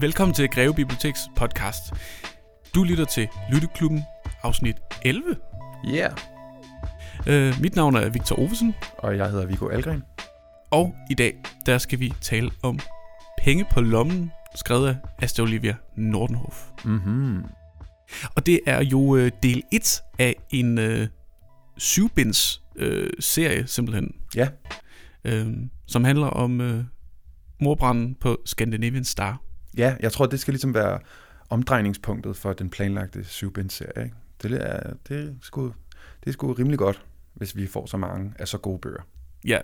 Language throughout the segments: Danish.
Velkommen til Greve Biblioteks podcast. Du lytter til Lytteklubben afsnit 11. Ja, Uh, mit navn er Victor Ovesen, og jeg hedder Viggo Algren. og i dag der skal vi tale om Penge på lommen, skrevet af Asta Olivia Nordenhof. Mhm. Og det er jo uh, del 1 af en uh, syvbinds uh, serie simpelthen, Ja, uh, som handler om uh, morbranden på Scandinavian Star. Ja, jeg tror, det skal ligesom være omdrejningspunktet for den planlagte syvbinds-serie. Ikke? Det er, det, er sgu, det er sgu rimelig godt, hvis vi får så mange af så gode bøger. Ja,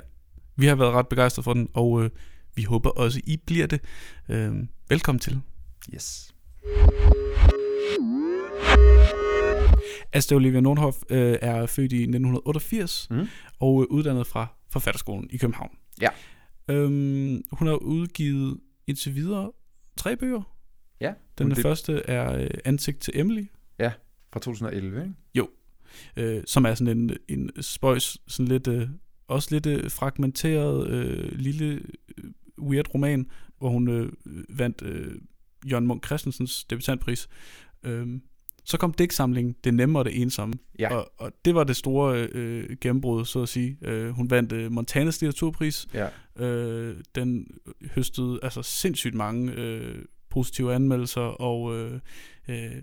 vi har været ret begejstrede for den, og uh, vi håber også, I bliver det. Uh, velkommen til. Yes. Asta Olivia Nordhoff øh, er født i 1988 Mm. og øh, uddannet fra Forfatterskolen i København. Ja. Øhm, hun har udgivet indtil videre tre bøger. Ja, Den det- første er øh, Ansigt til Emily, Fra 2011, ikke? øh, som er sådan en, en spøjs, sådan lidt, øh, også lidt øh, fragmenteret, øh, lille, øh, weird roman, hvor hun øh, vandt øh, Jørgen Munk Christensens debutantpris. Øhm, så kom digtsamlingen Det Nemme og det Ensomme, Ja. og, og det var det store øh, gennembrud, så at sige. Øh, hun vandt øh, Montanas litteraturpris. Ja. Øh, den høstede altså sindssygt mange øh, positive anmeldelser, og, øh, øh,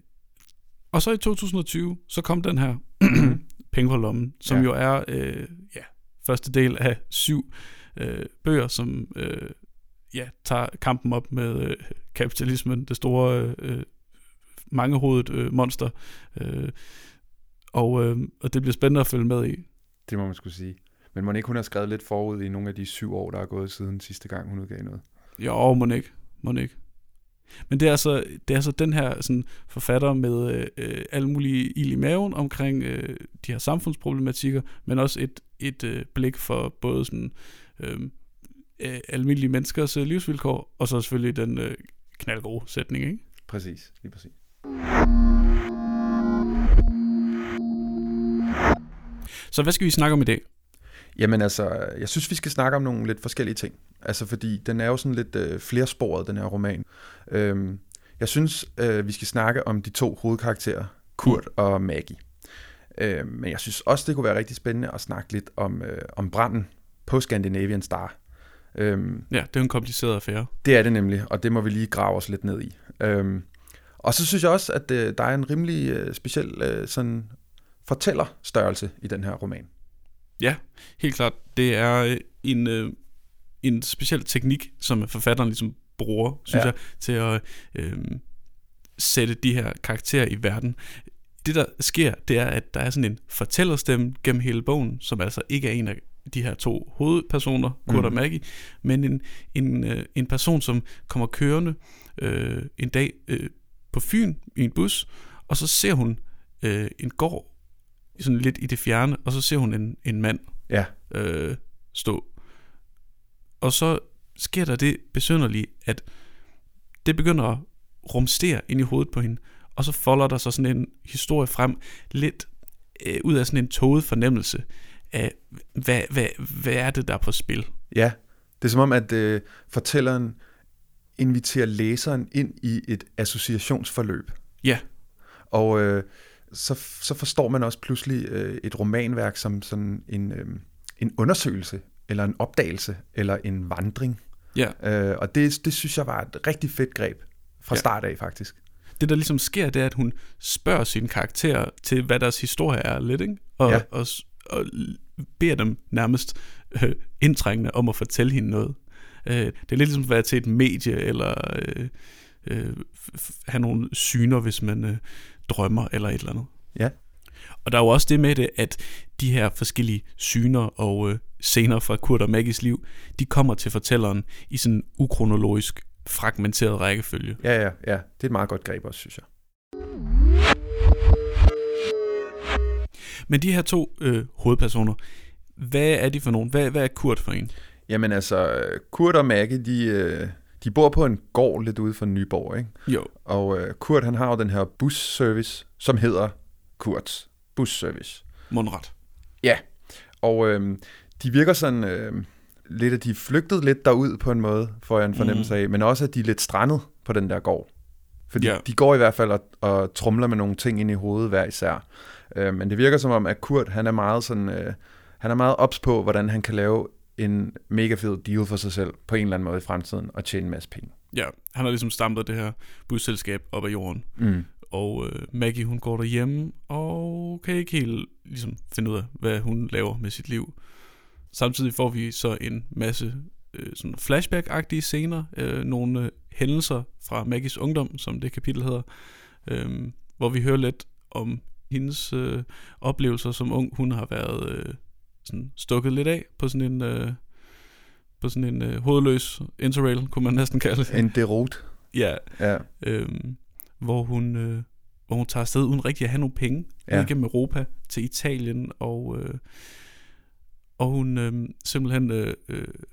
og så i 2020, så kom den her Penge på lommen, som Ja. jo er øh, ja, første del af syv øh, bøger, som øh, ja, tager kampen op med øh, kapitalismen, det store øh, mangehovedet øh, monster. Øh, og, øh, og det bliver spændende at følge med i. Det må man skulle sige. Men må ikke hun har skrevet lidt forud i nogle af de syv år, der er gået siden sidste gang, hun udgav noget? Jo, må ikke. Må ikke. Men det er altså, det er altså den her sådan, forfatter med øh, alle mulige ild i maven omkring øh, de her samfundsproblematikker, men også et, et øh, blik for både sådan, øh, øh, almindelige menneskers øh, livsvilkår, og så selvfølgelig den øh, knaldgode sætning, ikke? Præcis, lige præcis. Så hvad skal vi snakke om i dag? Jamen altså, jeg synes, vi skal snakke om nogle lidt forskellige ting. Altså, fordi den er jo sådan lidt øh, flersporet, den her roman. Øhm, jeg synes, øh, vi skal snakke om de to hovedkarakterer, Kurt mm. og Maggie. Øh, men jeg synes også, det kunne være rigtig spændende at snakke lidt om, øh, om branden på Scandinavian Star. Øhm, Ja, det er en kompliceret affære. det er det nemlig, og det må vi lige grave os lidt ned i. Øhm, og så synes jeg også, at øh, der er en rimelig øh, speciel øh, sådan fortællerstørrelse i den her roman. Ja, helt klart. Det er øh, en, øh, en speciel teknik, som forfatteren ligesom bruger, synes Ja. jeg, til at øh, sætte de her karakterer i verden. Det, der sker, det er, at der er sådan en fortællerstemme gennem hele bogen, som altså ikke er en af de her to hovedpersoner, Kurt mm. og. Maggie, men en, en, øh, en person, som kommer kørende øh, en dag øh, på Fyn i en bus, og så ser hun øh, en gård sådan lidt i det fjerne, og så ser hun en, en mand Ja, øh, stå. Og så sker der det besynderlige, at det begynder at rumstere ind i hovedet på hende, og så folder der sig sådan en historie frem, lidt øh, ud af sådan en toget fornemmelse af, hvad, hvad, hvad er det, der er på spil? Ja, det er som om, at øh, fortælleren inviterer læseren ind i et associationsforløb. Ja, Og øh, så, så forstår man også pludselig øh, et romanværk som sådan en, øh, en undersøgelse, eller en opdagelse, eller en vandring. ja. Øh, og det, det synes jeg var et rigtig fedt greb fra Ja. start af, faktisk. Det, der ligesom sker, det er, at hun spørger sine karakterer til, hvad deres historie er lidt, ikke? Og, Ja. og, og beder dem nærmest øh, indtrængende om at fortælle hende noget. Øh, det er lidt ligesom at være til et medie, eller øh, øh, have nogle syner, hvis man øh, drømmer, eller et eller andet. Ja. Og der er jo også det med det, at de her forskellige syner og øh, scener fra Kurt og Maggies liv, de kommer til fortælleren i sådan en ukronologisk, fragmenteret rækkefølge. Ja, ja, ja. Det er et meget godt greb også, synes jeg. Men de her to øh, hovedpersoner, hvad er de for nogen? Hvad, hvad er Kurt for en? Jamen altså, Kurt og Maggie, de, øh, de bor på en gård lidt ude for Nyborg, ikke? Jo. Og øh, Kurt, han har jo den her busservice, som hedder Kurts busservice. Mundret. Ja, og øh, de virker sådan... Øh, lidt, at de er flygtet lidt derud på en måde, får jeg en fornemmelse af, men også, at de er lidt strandet på den der gård. Fordi ja. de går i hvert fald og, og trumler med nogle ting ind i hovedet hver især. Øh, men det virker som om, at Kurt, han er meget sådan, øh, han er meget ops på, hvordan han kan lave en mega fed deal for sig selv på en eller anden måde i fremtiden og tjene en masse penge. Ja, han har ligesom stampet det her busselskab op af jorden. Mm. Og øh, Maggie, hun går derhjemme og kan ikke helt ligesom, finde ud af, hvad hun laver med sit liv. Samtidig får vi så en masse øh, sådan flashback-agtige scener, øh, nogle øh, hændelser fra Maggies ungdom, som det kapitel hedder, øh, hvor vi hører lidt om hendes øh, oplevelser som ung. Hun har været øh, sådan stukket lidt af på sådan en, øh, på sådan en øh, hovedløs interrail, kunne man næsten kalde det. En derot. Ja, Ja. øhm, hvor hun øh, hvor hun tager afsted uden rigtig at have nogle penge ja. Ja. igennem Europa til Italien og øh, og hun øh, simpelthen øh,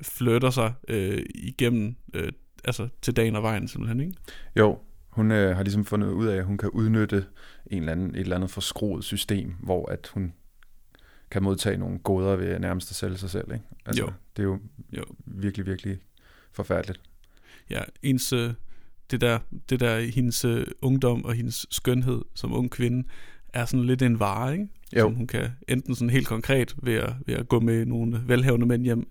flytter sig øh, igennem øh, altså til dagen og vejen simpelthen ikke Jo, hun øh, har ligesom fundet ud af, at hun kan udnytte en eller anden, et eller andet forskroet system, hvor at hun kan modtage nogle goder ved nærmest at sælge sig selv. Ikke? Altså, Jo. Det er jo, Jo. virkelig, virkelig forfærdeligt. ja ens øh, det der det der hendes øh, ungdom og hendes skønhed som ung kvinde er sådan lidt en vare ikke Jo. som hun kan enten sådan helt konkret ved at, ved at gå med nogle velhavende mænd hjem,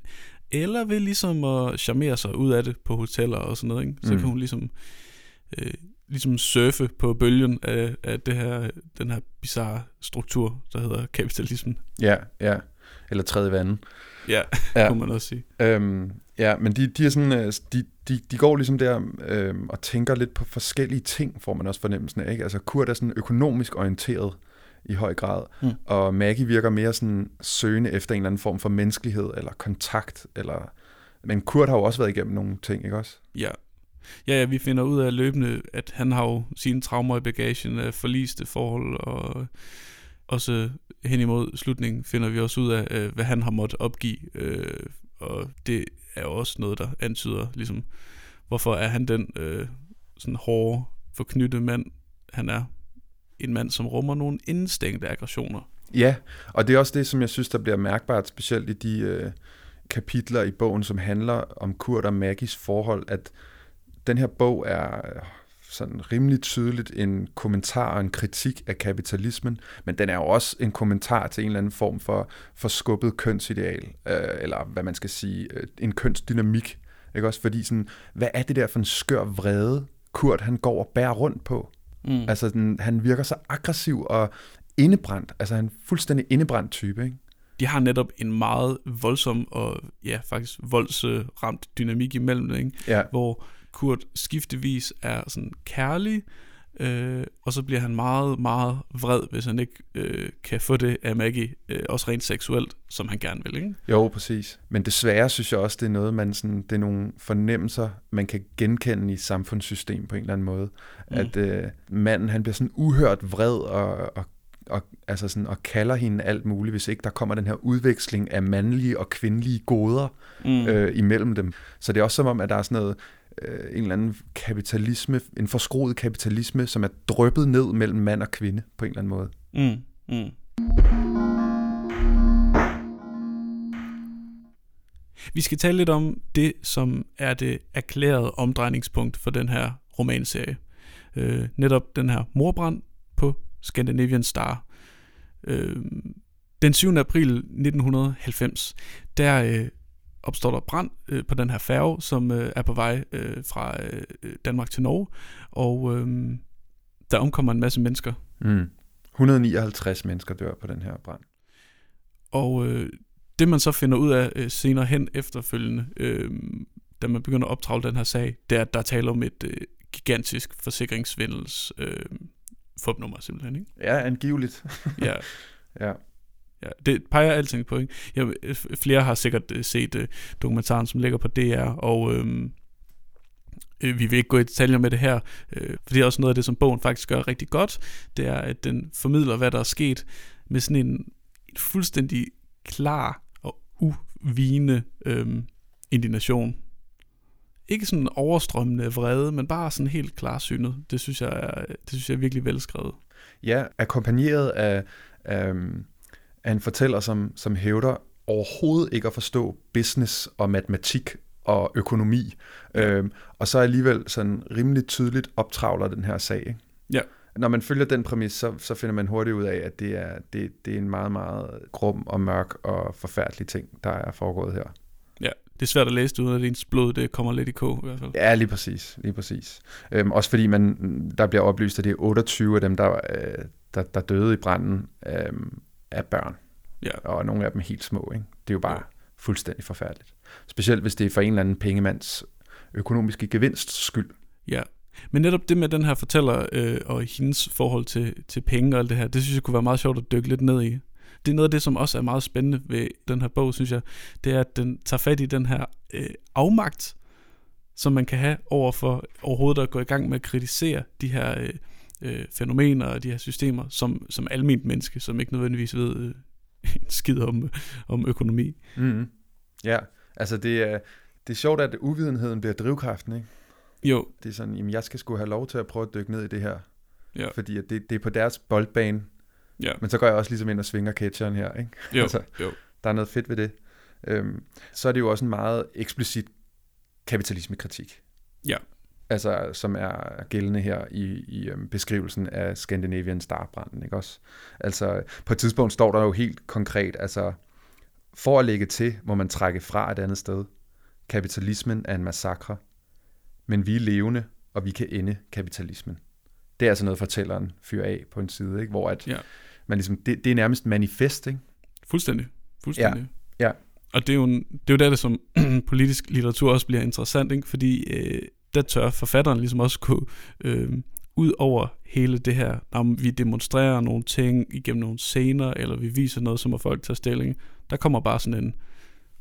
eller ved ligesom at charmere sig ud af det på hoteller og sådan noget. Ikke? Så mm. Mm. kan hun ligesom, øh, ligesom surfe på bølgen af, af det her, den her bizarre struktur, der hedder kapitalismen. Ja, ja. Eller tredje vandet. Ja, Ja. ja. kunne man også sige. Øhm, ja, men de, de er sådan, øh, de, de, de går ligesom der øhm, og tænker lidt på forskellige ting, får man også fornemmelsen af. Ikke? Altså Kurt er sådan økonomisk orienteret i høj grad, Mm. og Maggie virker mere sådan søgende efter en eller anden form for menneskelighed eller kontakt. Eller... Men Kurt har jo også været igennem nogle ting, ikke også? Ja. Ja, ja, vi finder ud af løbende, at han har jo sine traumer i bagagen af forliste forhold, og også hen imod slutningen finder vi også ud af, øh, hvad han har måttet opgive, øh, og det er jo også noget, der antyder, ligesom, hvorfor er han den øh, sådan hårde, forknyttede mand, han er. En mand, som rummer nogle indstængte aggressioner. Ja, og det er også det, som jeg synes, der bliver mærkbart, specielt i de øh, kapitler i bogen, som handler om Kurt og Maggies forhold, at den her bog er øh, sådan rimelig tydeligt en kommentar og en kritik af kapitalismen, men den er jo også en kommentar til en eller anden form for forskubbet kønsideal, øh, eller hvad man skal sige, øh, en kønsdynamik. Ikke også? Fordi sådan, hvad er det der for en skør vrede, Kurt han går og bærer rundt på? Mm. Altså, den, han virker så aggressiv og indebrændt. Altså, han er en fuldstændig indebrændt type, ikke? de har netop en meget voldsom og ja, faktisk voldsramt dynamik imellem ikke? Ja, hvor Kurt skiftevis er sådan kærlig, øh, og så bliver han meget, meget vred, hvis han ikke øh, kan få det af Maggie, øh, også rent seksuelt, som han gerne vil, ikke? jo, præcis. Men desværre synes jeg også, det er noget, man sådan, det er nogle fornemmelser, man kan genkende i samfundssystem på en eller anden måde. Mm. At øh, manden, han bliver sådan uhørt vred og, og og, altså sådan, og kalder hende alt muligt, hvis ikke der kommer den her udveksling af mandlige og kvindelige goder Mm. øh, imellem dem. Så det er også som om, at der er sådan noget, øh, en eller anden kapitalisme, en forskroet kapitalisme, som er drøbet ned mellem mand og kvinde på en eller anden måde. Mm. Mm. Vi skal tale lidt om det, som er det erklærede omdrejningspunkt for den her romanserie. Øh, netop den her morbrand på Scandinavian Star. Øh, den 7. april 1990, der øh, opstår der brand øh, på den her færge, som øh, er på vej øh, fra øh, Danmark til Norge, og øh, der omkommer en masse mennesker. Mm. 159 mennesker dør på den her brand. Og øh, det man så finder ud af øh, senere hen efterfølgende, øh, da man begynder at optravle den her sag, det er, at der taler om et øh, gigantisk forsikringssvindels øh, fupnummer simpelthen. Ikke? Ja, angiveligt. Ja, ja ja, det peger alting på. Ikke? Jeg, flere har sikkert øh, set øh, dokumentaren, som ligger på DR, og øh, øh, vi vil ikke gå i detaljer med det her, øh, for det er også noget af det, som bogen faktisk gør rigtig godt, det er, at den formidler, hvad der er sket, med sådan en, en fuldstændig klar og uvigende øh, indignation. Ikke sådan overstrømmende vrede, men bare sådan helt klarsynet. Det synes jeg er, det synes jeg er virkelig velskrevet. Ja, akkompagneret af, af, af en fortæller, som, som hævder overhovedet ikke at forstå business og matematik og økonomi, øhm, og så alligevel sådan rimelig tydeligt optravler den her sag. Ikke? Ja. Når man følger den præmis, så, så finder man hurtigt ud af, at det er, det, det er en meget, meget grum og mørk og forfærdelig ting, der er foregået her. Ja, det er svært at læse det, uden at ens blod det kommer lidt i kog i hvert fald. Ja, lige præcis. Lige præcis. Øhm, også fordi man, der bliver oplyst, at det er 28 af dem, der, øh, der, der døde i branden, øh, af børn. Ja. Og nogle af dem helt små. Ikke? Det er jo bare ja. fuldstændig forfærdeligt. Specielt hvis det er for en eller anden pengemands økonomiske gevinst skyld. Ja, men netop det med den her fortæller øh, og hendes forhold til, til penge og alt det her, det synes jeg kunne være meget sjovt at dykke lidt ned i. Det er noget af det, som også er meget spændende ved den her bog, synes jeg. Det er, at den tager fat i den her øh, afmagt, som man kan have over for overhovedet at gå i gang med at kritisere de her øh, øh, fænomener og de her systemer som, som almindeligt menneske, som ikke nødvendigvis ved øh, en skid om, om økonomi. Mm-hmm. Ja, altså det er, det er sjovt, at uvidenheden bliver drivkraften, ikke? Jo. Det er sådan, jamen jeg skal sgu have lov til at prøve at dykke ned i det her. Ja. Fordi at det, det er på deres boldbane. Ja. Men så går jeg også ligesom ind og svinger catcheren her, ikke? Jo, altså, jo. Der er noget fedt ved det. Øhm, så er det jo også en meget eksplicit kapitalismekritik. Ja. Altså, som er gældende her i, i øhm, beskrivelsen af Scandinavian Star-branden, ikke også? Altså, på et tidspunkt står der jo helt konkret, altså, for at lægge til, må man trække fra et andet sted. Kapitalismen er en massakre, men vi er levende, og vi kan ende kapitalismen. Det er altså noget, fortælleren fyrer af på en side, ikke? hvor at Ja. man ligesom, det, det er nærmest manifest, ikke? Fuldstændig. Fuldstændig. Ja. Og det er jo, en, det er jo der, det som politisk litteratur også bliver interessant, ikke? fordi øh, der tør forfatteren ligesom også gå øh, ud over hele det her, når vi demonstrerer nogle ting igennem nogle scener, eller vi viser noget, som at folk tager stilling. Der kommer bare sådan en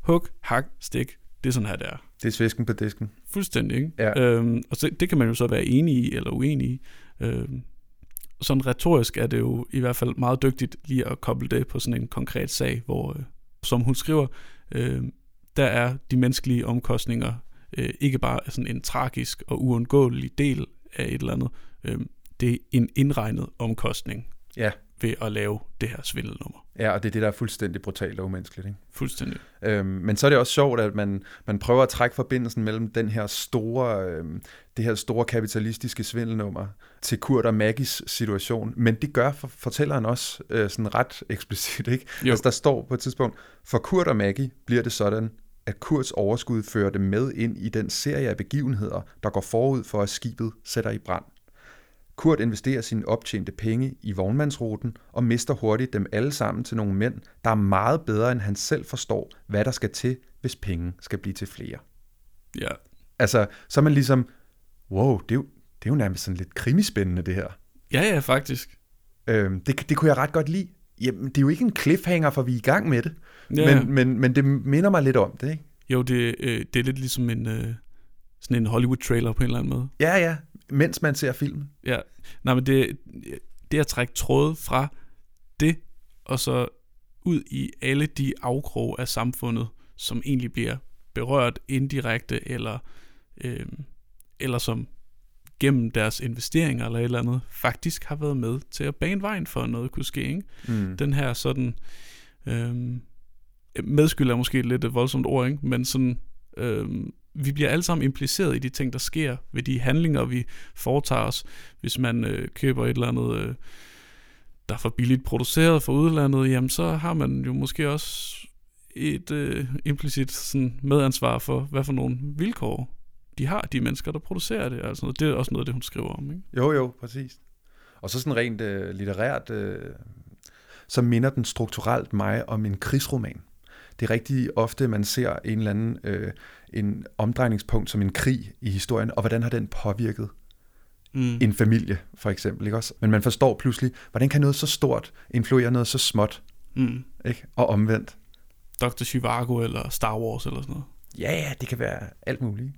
hug, hak, stik. Det er sådan her, det er. Det er svæsken på disken. Fuldstændig, ikke? Ja. Øhm, og så, det kan man jo så være enig i eller uenig i. Øhm, sådan retorisk er det jo i hvert fald meget dygtigt lige at koble det på sådan en konkret sag, hvor, øh, som hun skriver, øh, der er de menneskelige omkostninger øh, ikke bare sådan en tragisk og uundgåelig del af et eller andet. Øh, det er en indregnet omkostning Ja. ved at lave det her svindelnummer. Ja, og det er det, der er fuldstændig brutalt og umenneskeligt. Ikke? Fuldstændig. Øhm, men så er det også sjovt, at man, man prøver at trække forbindelsen mellem den her store, øhm, det her store kapitalistiske svindelnummer til Kurt og Maggies situation. Men det gør for, fortælleren også øh, sådan ret eksplicit. Ikke? Jo. Altså der står på et tidspunkt, for Kurt og Maggie bliver det sådan, at Kurts overskud fører dem med ind i den serie af begivenheder, der går forud for, at skibet sætter i brand. Kurt investerer sine optjente penge i vognmandsruten og mister hurtigt dem alle sammen til nogle mænd, der er meget bedre end han selv forstår, hvad der skal til, hvis penge skal blive til flere. Ja. Altså, så er man ligesom, wow, det er jo, det er jo nærmest sådan lidt krimispændende det her. Ja, ja, faktisk. Øhm, det, det kunne jeg ret godt lide. Jamen, det er jo ikke en cliffhanger, for vi er i gang med det. Ja. Men, men, men det minder mig lidt om det, ikke? Jo, det, øh, det er lidt ligesom en, øh, sådan en Hollywood-trailer på en eller anden måde. Ja, ja, mens man ser filmen. Ja, nej, men det, det at trække tråde fra det, og så ud i alle de afkroge af samfundet, som egentlig bliver berørt indirekte, eller, øh, eller som gennem deres investeringer eller et eller andet, faktisk har været med til at bane vejen for, at noget kunne ske. Ikke? Mm. Den her sådan, øh, medskyld er måske lidt et voldsomt ord, ikke? men sådan, øh, vi bliver alle sammen impliceret i de ting, der sker, ved de handlinger, vi foretager os. Hvis man øh, køber et eller andet, øh, der er for billigt produceret fra udlandet, jamen så har man jo måske også et øh, implicit sådan, medansvar for, hvad for nogle vilkår de har, de mennesker, der producerer det. Altså, det er også noget af det, hun skriver om. Ikke? Jo, jo, præcis. Og så sådan rent øh, litterært, øh, så minder den strukturelt mig om en krigsroman. Det er rigtig ofte, man ser en eller anden øh, en omdrejningspunkt som en krig i historien, og hvordan har den påvirket Mm. en familie, for eksempel. Ikke også? Men man forstår pludselig, hvordan kan noget så stort influere noget så småt, Mm. ikke? og omvendt. Dr. Chivago eller Star Wars eller sådan noget. Ja, ja, det kan være alt muligt.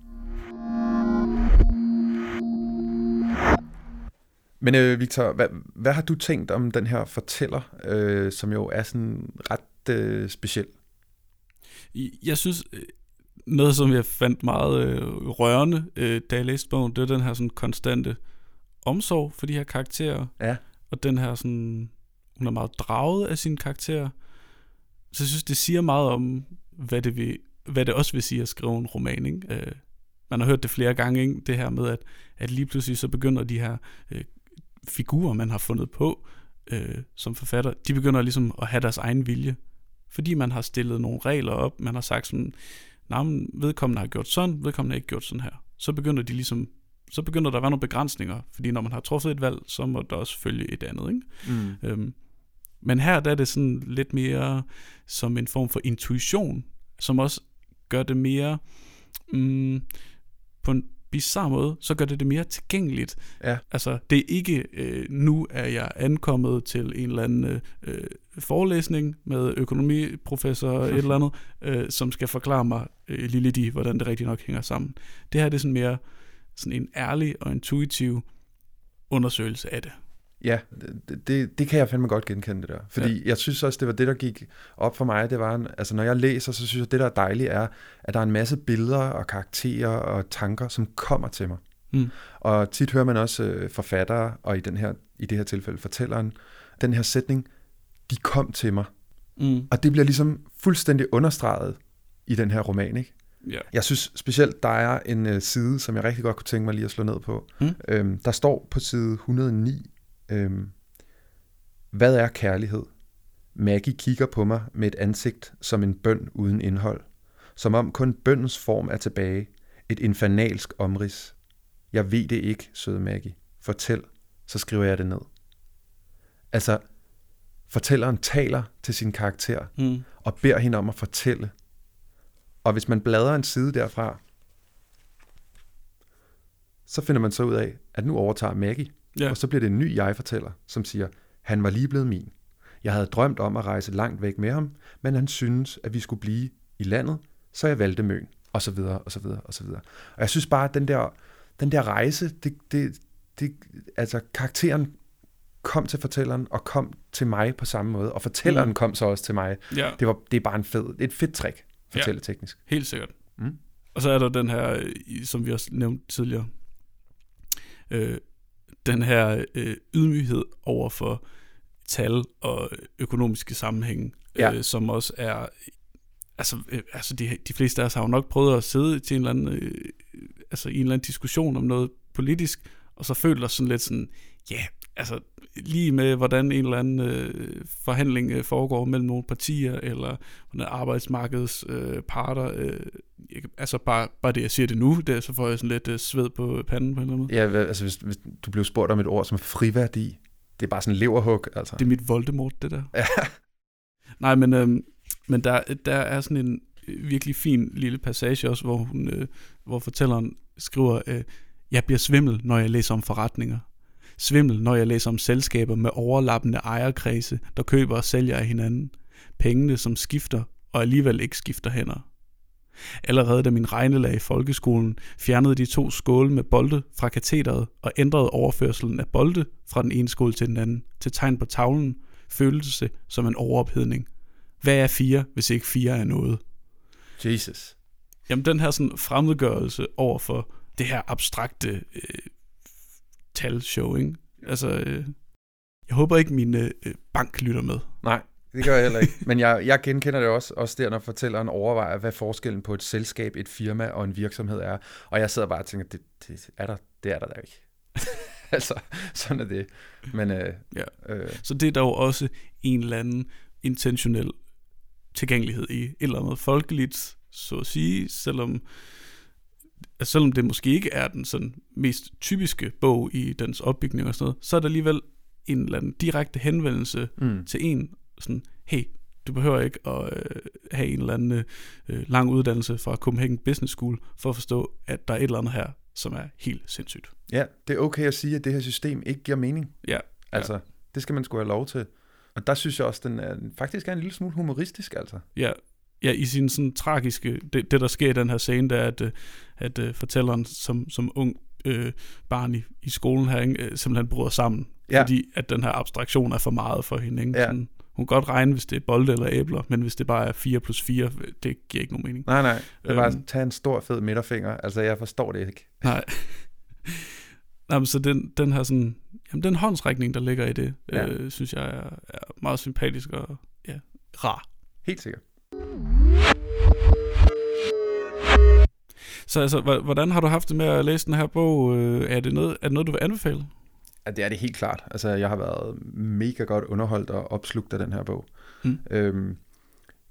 Men øh, Victor, hvad, hvad har du tænkt om den her fortæller, øh, som jo er sådan ret øh, speciel? Jeg synes, øh, noget som jeg fandt meget øh, rørende, øh, da jeg læste bogen, det var den her sådan konstante omsorg for de her karakterer. Ja. Og den her sådan, hun er meget draget af sine karakterer. så jeg synes, det siger meget om, hvad det, vil, hvad det også vil sige at skrive en roman. Ikke? Øh, man har hørt det flere gange, ikke? det her med, at, at lige pludselig så begynder de her øh, figurer, man har fundet på øh, som forfatter, de begynder ligesom at have deres egen vilje. Fordi man har stillet nogle regler op, man har sagt sådan, nej, men vedkommende har gjort sådan, vedkommende har ikke gjort sådan her. Så begynder de ligesom så begynder der at være nogle begrænsninger, fordi når man har truffet et valg, så må der også følge et andet. Ikke? Mm. Øhm, men her der er det sådan lidt mere som en form for intuition, som også gør det mere mm, på en bizarre måde, så gør det det mere tilgængeligt. Ja. Altså, det er ikke, øh, nu er jeg ankommet til en eller anden øh, forelæsning med økonomiprofessor et eller andet, øh, som skal forklare mig, øh, lille de, hvordan det rigtig nok hænger sammen. Det her det er sådan mere sådan en ærlig og intuitiv undersøgelse af det. Ja, det, det, det kan jeg fandme godt genkende det der. Fordi ja. jeg synes også, det var det, der gik op for mig. Det var, altså når jeg læser, så synes jeg, det der er dejligt er, at der er en masse billeder og karakterer og tanker, som kommer til mig. Mm. Og tit hører man også øh, forfattere, og i, den her, i det her tilfælde fortælleren, den her sætning, de kom til mig. Mm. Og det bliver ligesom fuldstændig understreget i den her roman, ikke? Ja. Jeg synes specielt, der er en uh, side, som jeg rigtig godt kunne tænke mig lige at slå ned på. Mm. Øhm, der står på side 109, øhm, hvad er kærlighed? Maggie kigger på mig med et ansigt som en bøn uden indhold. Som om kun bøndens form er tilbage. Et infernalsk omrids. Jeg ved det ikke, søde Maggie. Fortæl, så skriver jeg det ned. Altså, fortælleren taler til sin karakter mm. og beder hende om at fortælle, og hvis man bladrer en side derfra, så finder man så ud af, at nu overtager Maggie. Ja. Og så bliver det en ny jeg-fortæller, som siger, han var lige blevet min. Jeg havde drømt om at rejse langt væk med ham, men han synes, at vi skulle blive i landet, så jeg valgte Møn, og så videre, og så videre, og så videre. Og jeg synes bare, at den der, den der rejse, det, det, det, altså karakteren kom til fortælleren, og kom til mig på samme måde, og fortælleren mm. kom så også til mig. Ja. Det, var, det er bare en fed, et fedt trick fortælleteknisk. Ja, helt sikkert. Mm. Og så er der den her, som vi også nævnte tidligere, øh, den her øh, ydmyghed over for tal og økonomiske sammenhænge, ja. øh, som også er, altså, øh, altså de, de fleste af os har jo nok prøvet at sidde til en eller anden, øh, altså i en eller anden diskussion om noget politisk, og så føler sig sådan lidt sådan, ja, yeah, altså lige med, hvordan en eller anden øh, forhandling øh, foregår mellem nogle partier, eller hvordan arbejdsmarkedets øh, parter, øh, jeg, altså bare, bare det, jeg siger det nu, det, så får jeg sådan lidt øh, sved på panden på en eller anden måde. Ja, altså hvis, hvis du blev spurgt om et ord som friværdi, det er bare sådan leverhug, altså. Det er mit Voldemort, det der. Ja. Nej, men, øh, men der, der er sådan en virkelig fin lille passage også, hvor, hun, øh, hvor fortælleren skriver, øh, jeg bliver svimmel, når jeg læser om forretninger svimmel, når jeg læser om selskaber med overlappende ejerkredse, der køber og sælger af hinanden. Pengene, som skifter og alligevel ikke skifter hænder. Allerede da min regnelag i folkeskolen fjernede de to skåle med bolde fra katedret og ændrede overførselen af bolde fra den ene skål til den anden til tegn på tavlen, føltes det som en overophedning. Hvad er fire, hvis ikke fire er noget? Jesus. Jamen den her sådan fremmedgørelse over for det her abstrakte øh, talshow, ikke? Altså, øh, jeg håber ikke, min øh, bank lytter med. Nej, det gør jeg heller ikke. Men jeg, jeg genkender det også, også der, når fortælleren overvejer, hvad forskellen på et selskab, et firma og en virksomhed er. Og jeg sidder bare og tænker, det, det er der, det er der da ikke. altså, sådan er det. Men, øh, ja. øh, Så det er dog også en eller anden intentionel tilgængelighed i et eller andet folkeligt, så at sige, selvom altså selvom det måske ikke er den sådan mest typiske bog i dens opbygning og sådan noget, så er der alligevel en eller anden direkte henvendelse mm. til en, sådan, hey, du behøver ikke at øh, have en eller anden øh, lang uddannelse fra Copenhagen Business School for at forstå, at der er et eller andet her, som er helt sindssygt. Ja, det er okay at sige, at det her system ikke giver mening. Ja. Altså, ja. det skal man sgu have lov til. Og der synes jeg også, den er, faktisk er en lille smule humoristisk, altså. Ja, ja, i sin sådan tragiske, det, det der sker i den her scene, det er, at, øh, at uh, fortælleren som, som ung øh, barn i, i skolen her, ikke, øh, simpelthen bryder sammen, ja. fordi at den her abstraktion er for meget for hende. Ikke? Ja. Sådan, hun kan godt regne, hvis det er bolde eller æbler, men hvis det bare er 4 plus 4, det giver ikke nogen mening. Nej, nej. Det er bare øhm, tage en stor fed midterfinger. Altså, jeg forstår det ikke. Nej. Jamen, så den, den her sådan, jamen, den håndsrækning, der ligger i det, ja. øh, synes jeg er, er meget sympatisk og ja, rar. Helt sikkert. Så altså, hvordan har du haft det med at læse den her bog? Øh, er det noget, er det noget du vil anbefale? Ja, det er det helt klart. Altså, jeg har været mega godt underholdt og opslugt af den her bog. Mm. Øhm,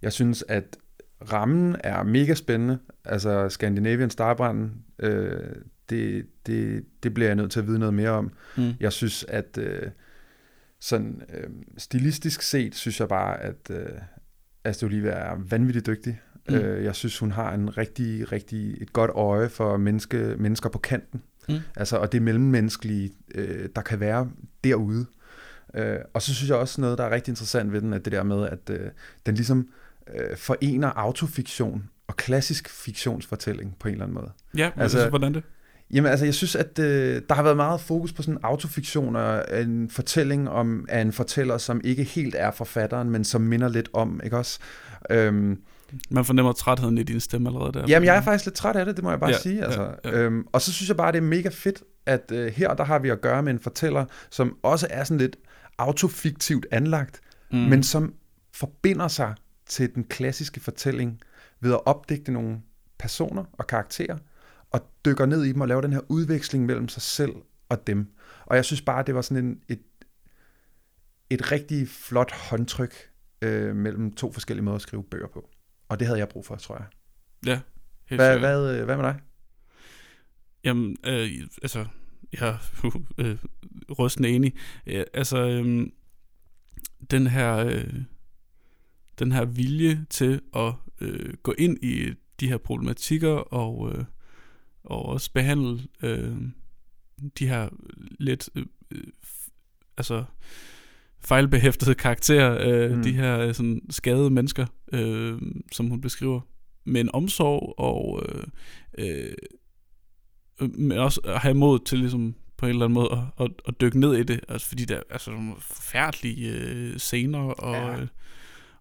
jeg synes, at rammen er mega spændende. Altså, Scandinavian Starbranden, øh, det, det, det bliver jeg nødt til at vide noget mere om. Mm. Jeg synes, at øh, sådan øh, stilistisk set, synes jeg bare, at øh, Astrid Olivia er vanvittigt dygtig. Mm. Øh, jeg synes, hun har en rigtig, rigtig et godt øje for menneske, mennesker på kanten. Mm. Altså, og det mellemmenneskelige, øh, der kan være derude. Øh, og så synes jeg også noget, der er rigtig interessant ved den, at det der med, at øh, den ligesom øh, forener autofiktion og klassisk fiktionsfortælling på en eller anden måde. Ja, altså, altså hvordan det? Jamen altså, jeg synes, at øh, der har været meget fokus på sådan autofiktion og en fortælling om af en fortæller, som ikke helt er forfatteren, men som minder lidt om, ikke også? Øhm, man fornemmer trætheden i din stemme allerede der. Jamen, jeg er faktisk lidt træt af det, det må jeg bare ja, sige. Altså. Ja, ja. Øhm, og så synes jeg bare, det er mega fedt, at øh, her der har vi at gøre med en fortæller, som også er sådan lidt autofiktivt anlagt, mm. men som forbinder sig til den klassiske fortælling ved at opdægte nogle personer og karakterer, og dykker ned i dem og laver den her udveksling mellem sig selv og dem. Og jeg synes bare, det var sådan en, et, et rigtig flot håndtryk øh, mellem to forskellige måder at skrive bøger på. Og det havde jeg brug for, tror jeg. Ja, helt hvad, hvad, øh, hvad med dig? Jamen, øh, altså, jeg er øh, rystende enig. Altså, øh, den her... Øh, den her vilje til at øh, gå ind i de her problematikker og, øh, og også behandle øh, de her lidt øh, altså fejlbehæftede karakterer, øh, mm. de her øh, sådan skadede mennesker, øh, som hun beskriver, med en omsorg og øh, øh, men også at have mod til ligesom på en eller anden måde at, at, at dykke ned i det, altså fordi der er altså nogle forfærdelige øh, scener og ja. øh,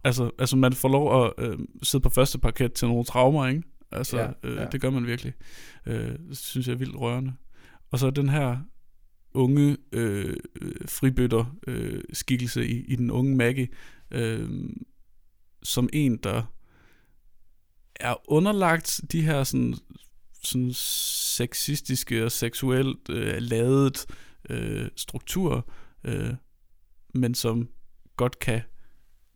altså, altså man får lov at øh, sidde på første parket til nogle traumer, ikke? Altså, ja, øh, ja. det gør man virkelig. Øh, det synes jeg er vildt rørende. Og så den her unge øh, fribøtter øh, skikkelse i, i den unge Maggie, øh, som en, der er underlagt de her sådan, sådan sexistiske og seksuelt øh, ladet øh, strukturer, øh, men som godt kan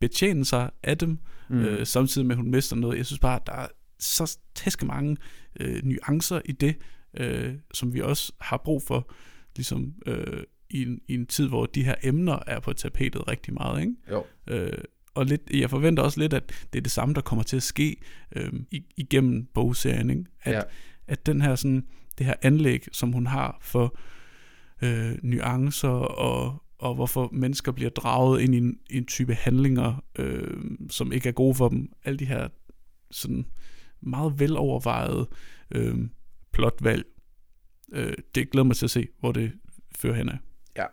betjene sig af dem, mm. øh, samtidig med, at hun mister noget. Jeg synes bare, at der er så tæske mange øh, nuancer i det, øh, som vi også har brug for, ligesom øh, i, en, i en tid, hvor de her emner er på tapetet rigtig meget. Ikke? Jo. Øh, og lidt, jeg forventer også lidt, at det er det samme, der kommer til at ske øh, igennem bogserien. Ikke? At, ja. at den her sådan, det her anlæg, som hun har for øh, nuancer og, og hvorfor mennesker bliver draget ind i en, i en type handlinger, øh, som ikke er gode for dem. Alle de her sådan meget velovervejede øh, plotvalg. Øh, det glæder mig til at se, hvor det fører hen af. Ja,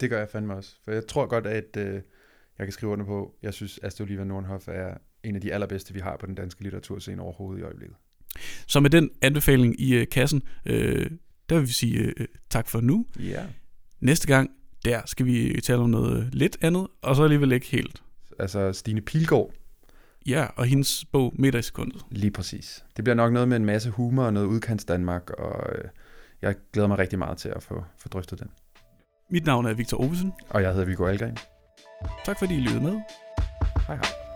det gør jeg fandme også. For jeg tror godt, at øh, jeg kan skrive under på, jeg synes, Astrid Olivia Nordenhoff er en af de allerbedste, vi har på den danske litteraturscene overhovedet i øjeblikket. Så med den anbefaling i øh, kassen, øh, der vil vi sige øh, tak for nu. Ja. Næste gang, der skal vi tale om noget lidt andet, og så alligevel ikke helt. Altså Stine Pilgaard. Ja, og hendes bog Meter i sekundet. Lige præcis. Det bliver nok noget med en masse humor og noget udkants Danmark, og øh, jeg glæder mig rigtig meget til at få, få drøftet den. Mit navn er Victor Ovesen. Og jeg hedder Viggo Algren. Tak fordi I lyttede med. Hej hej.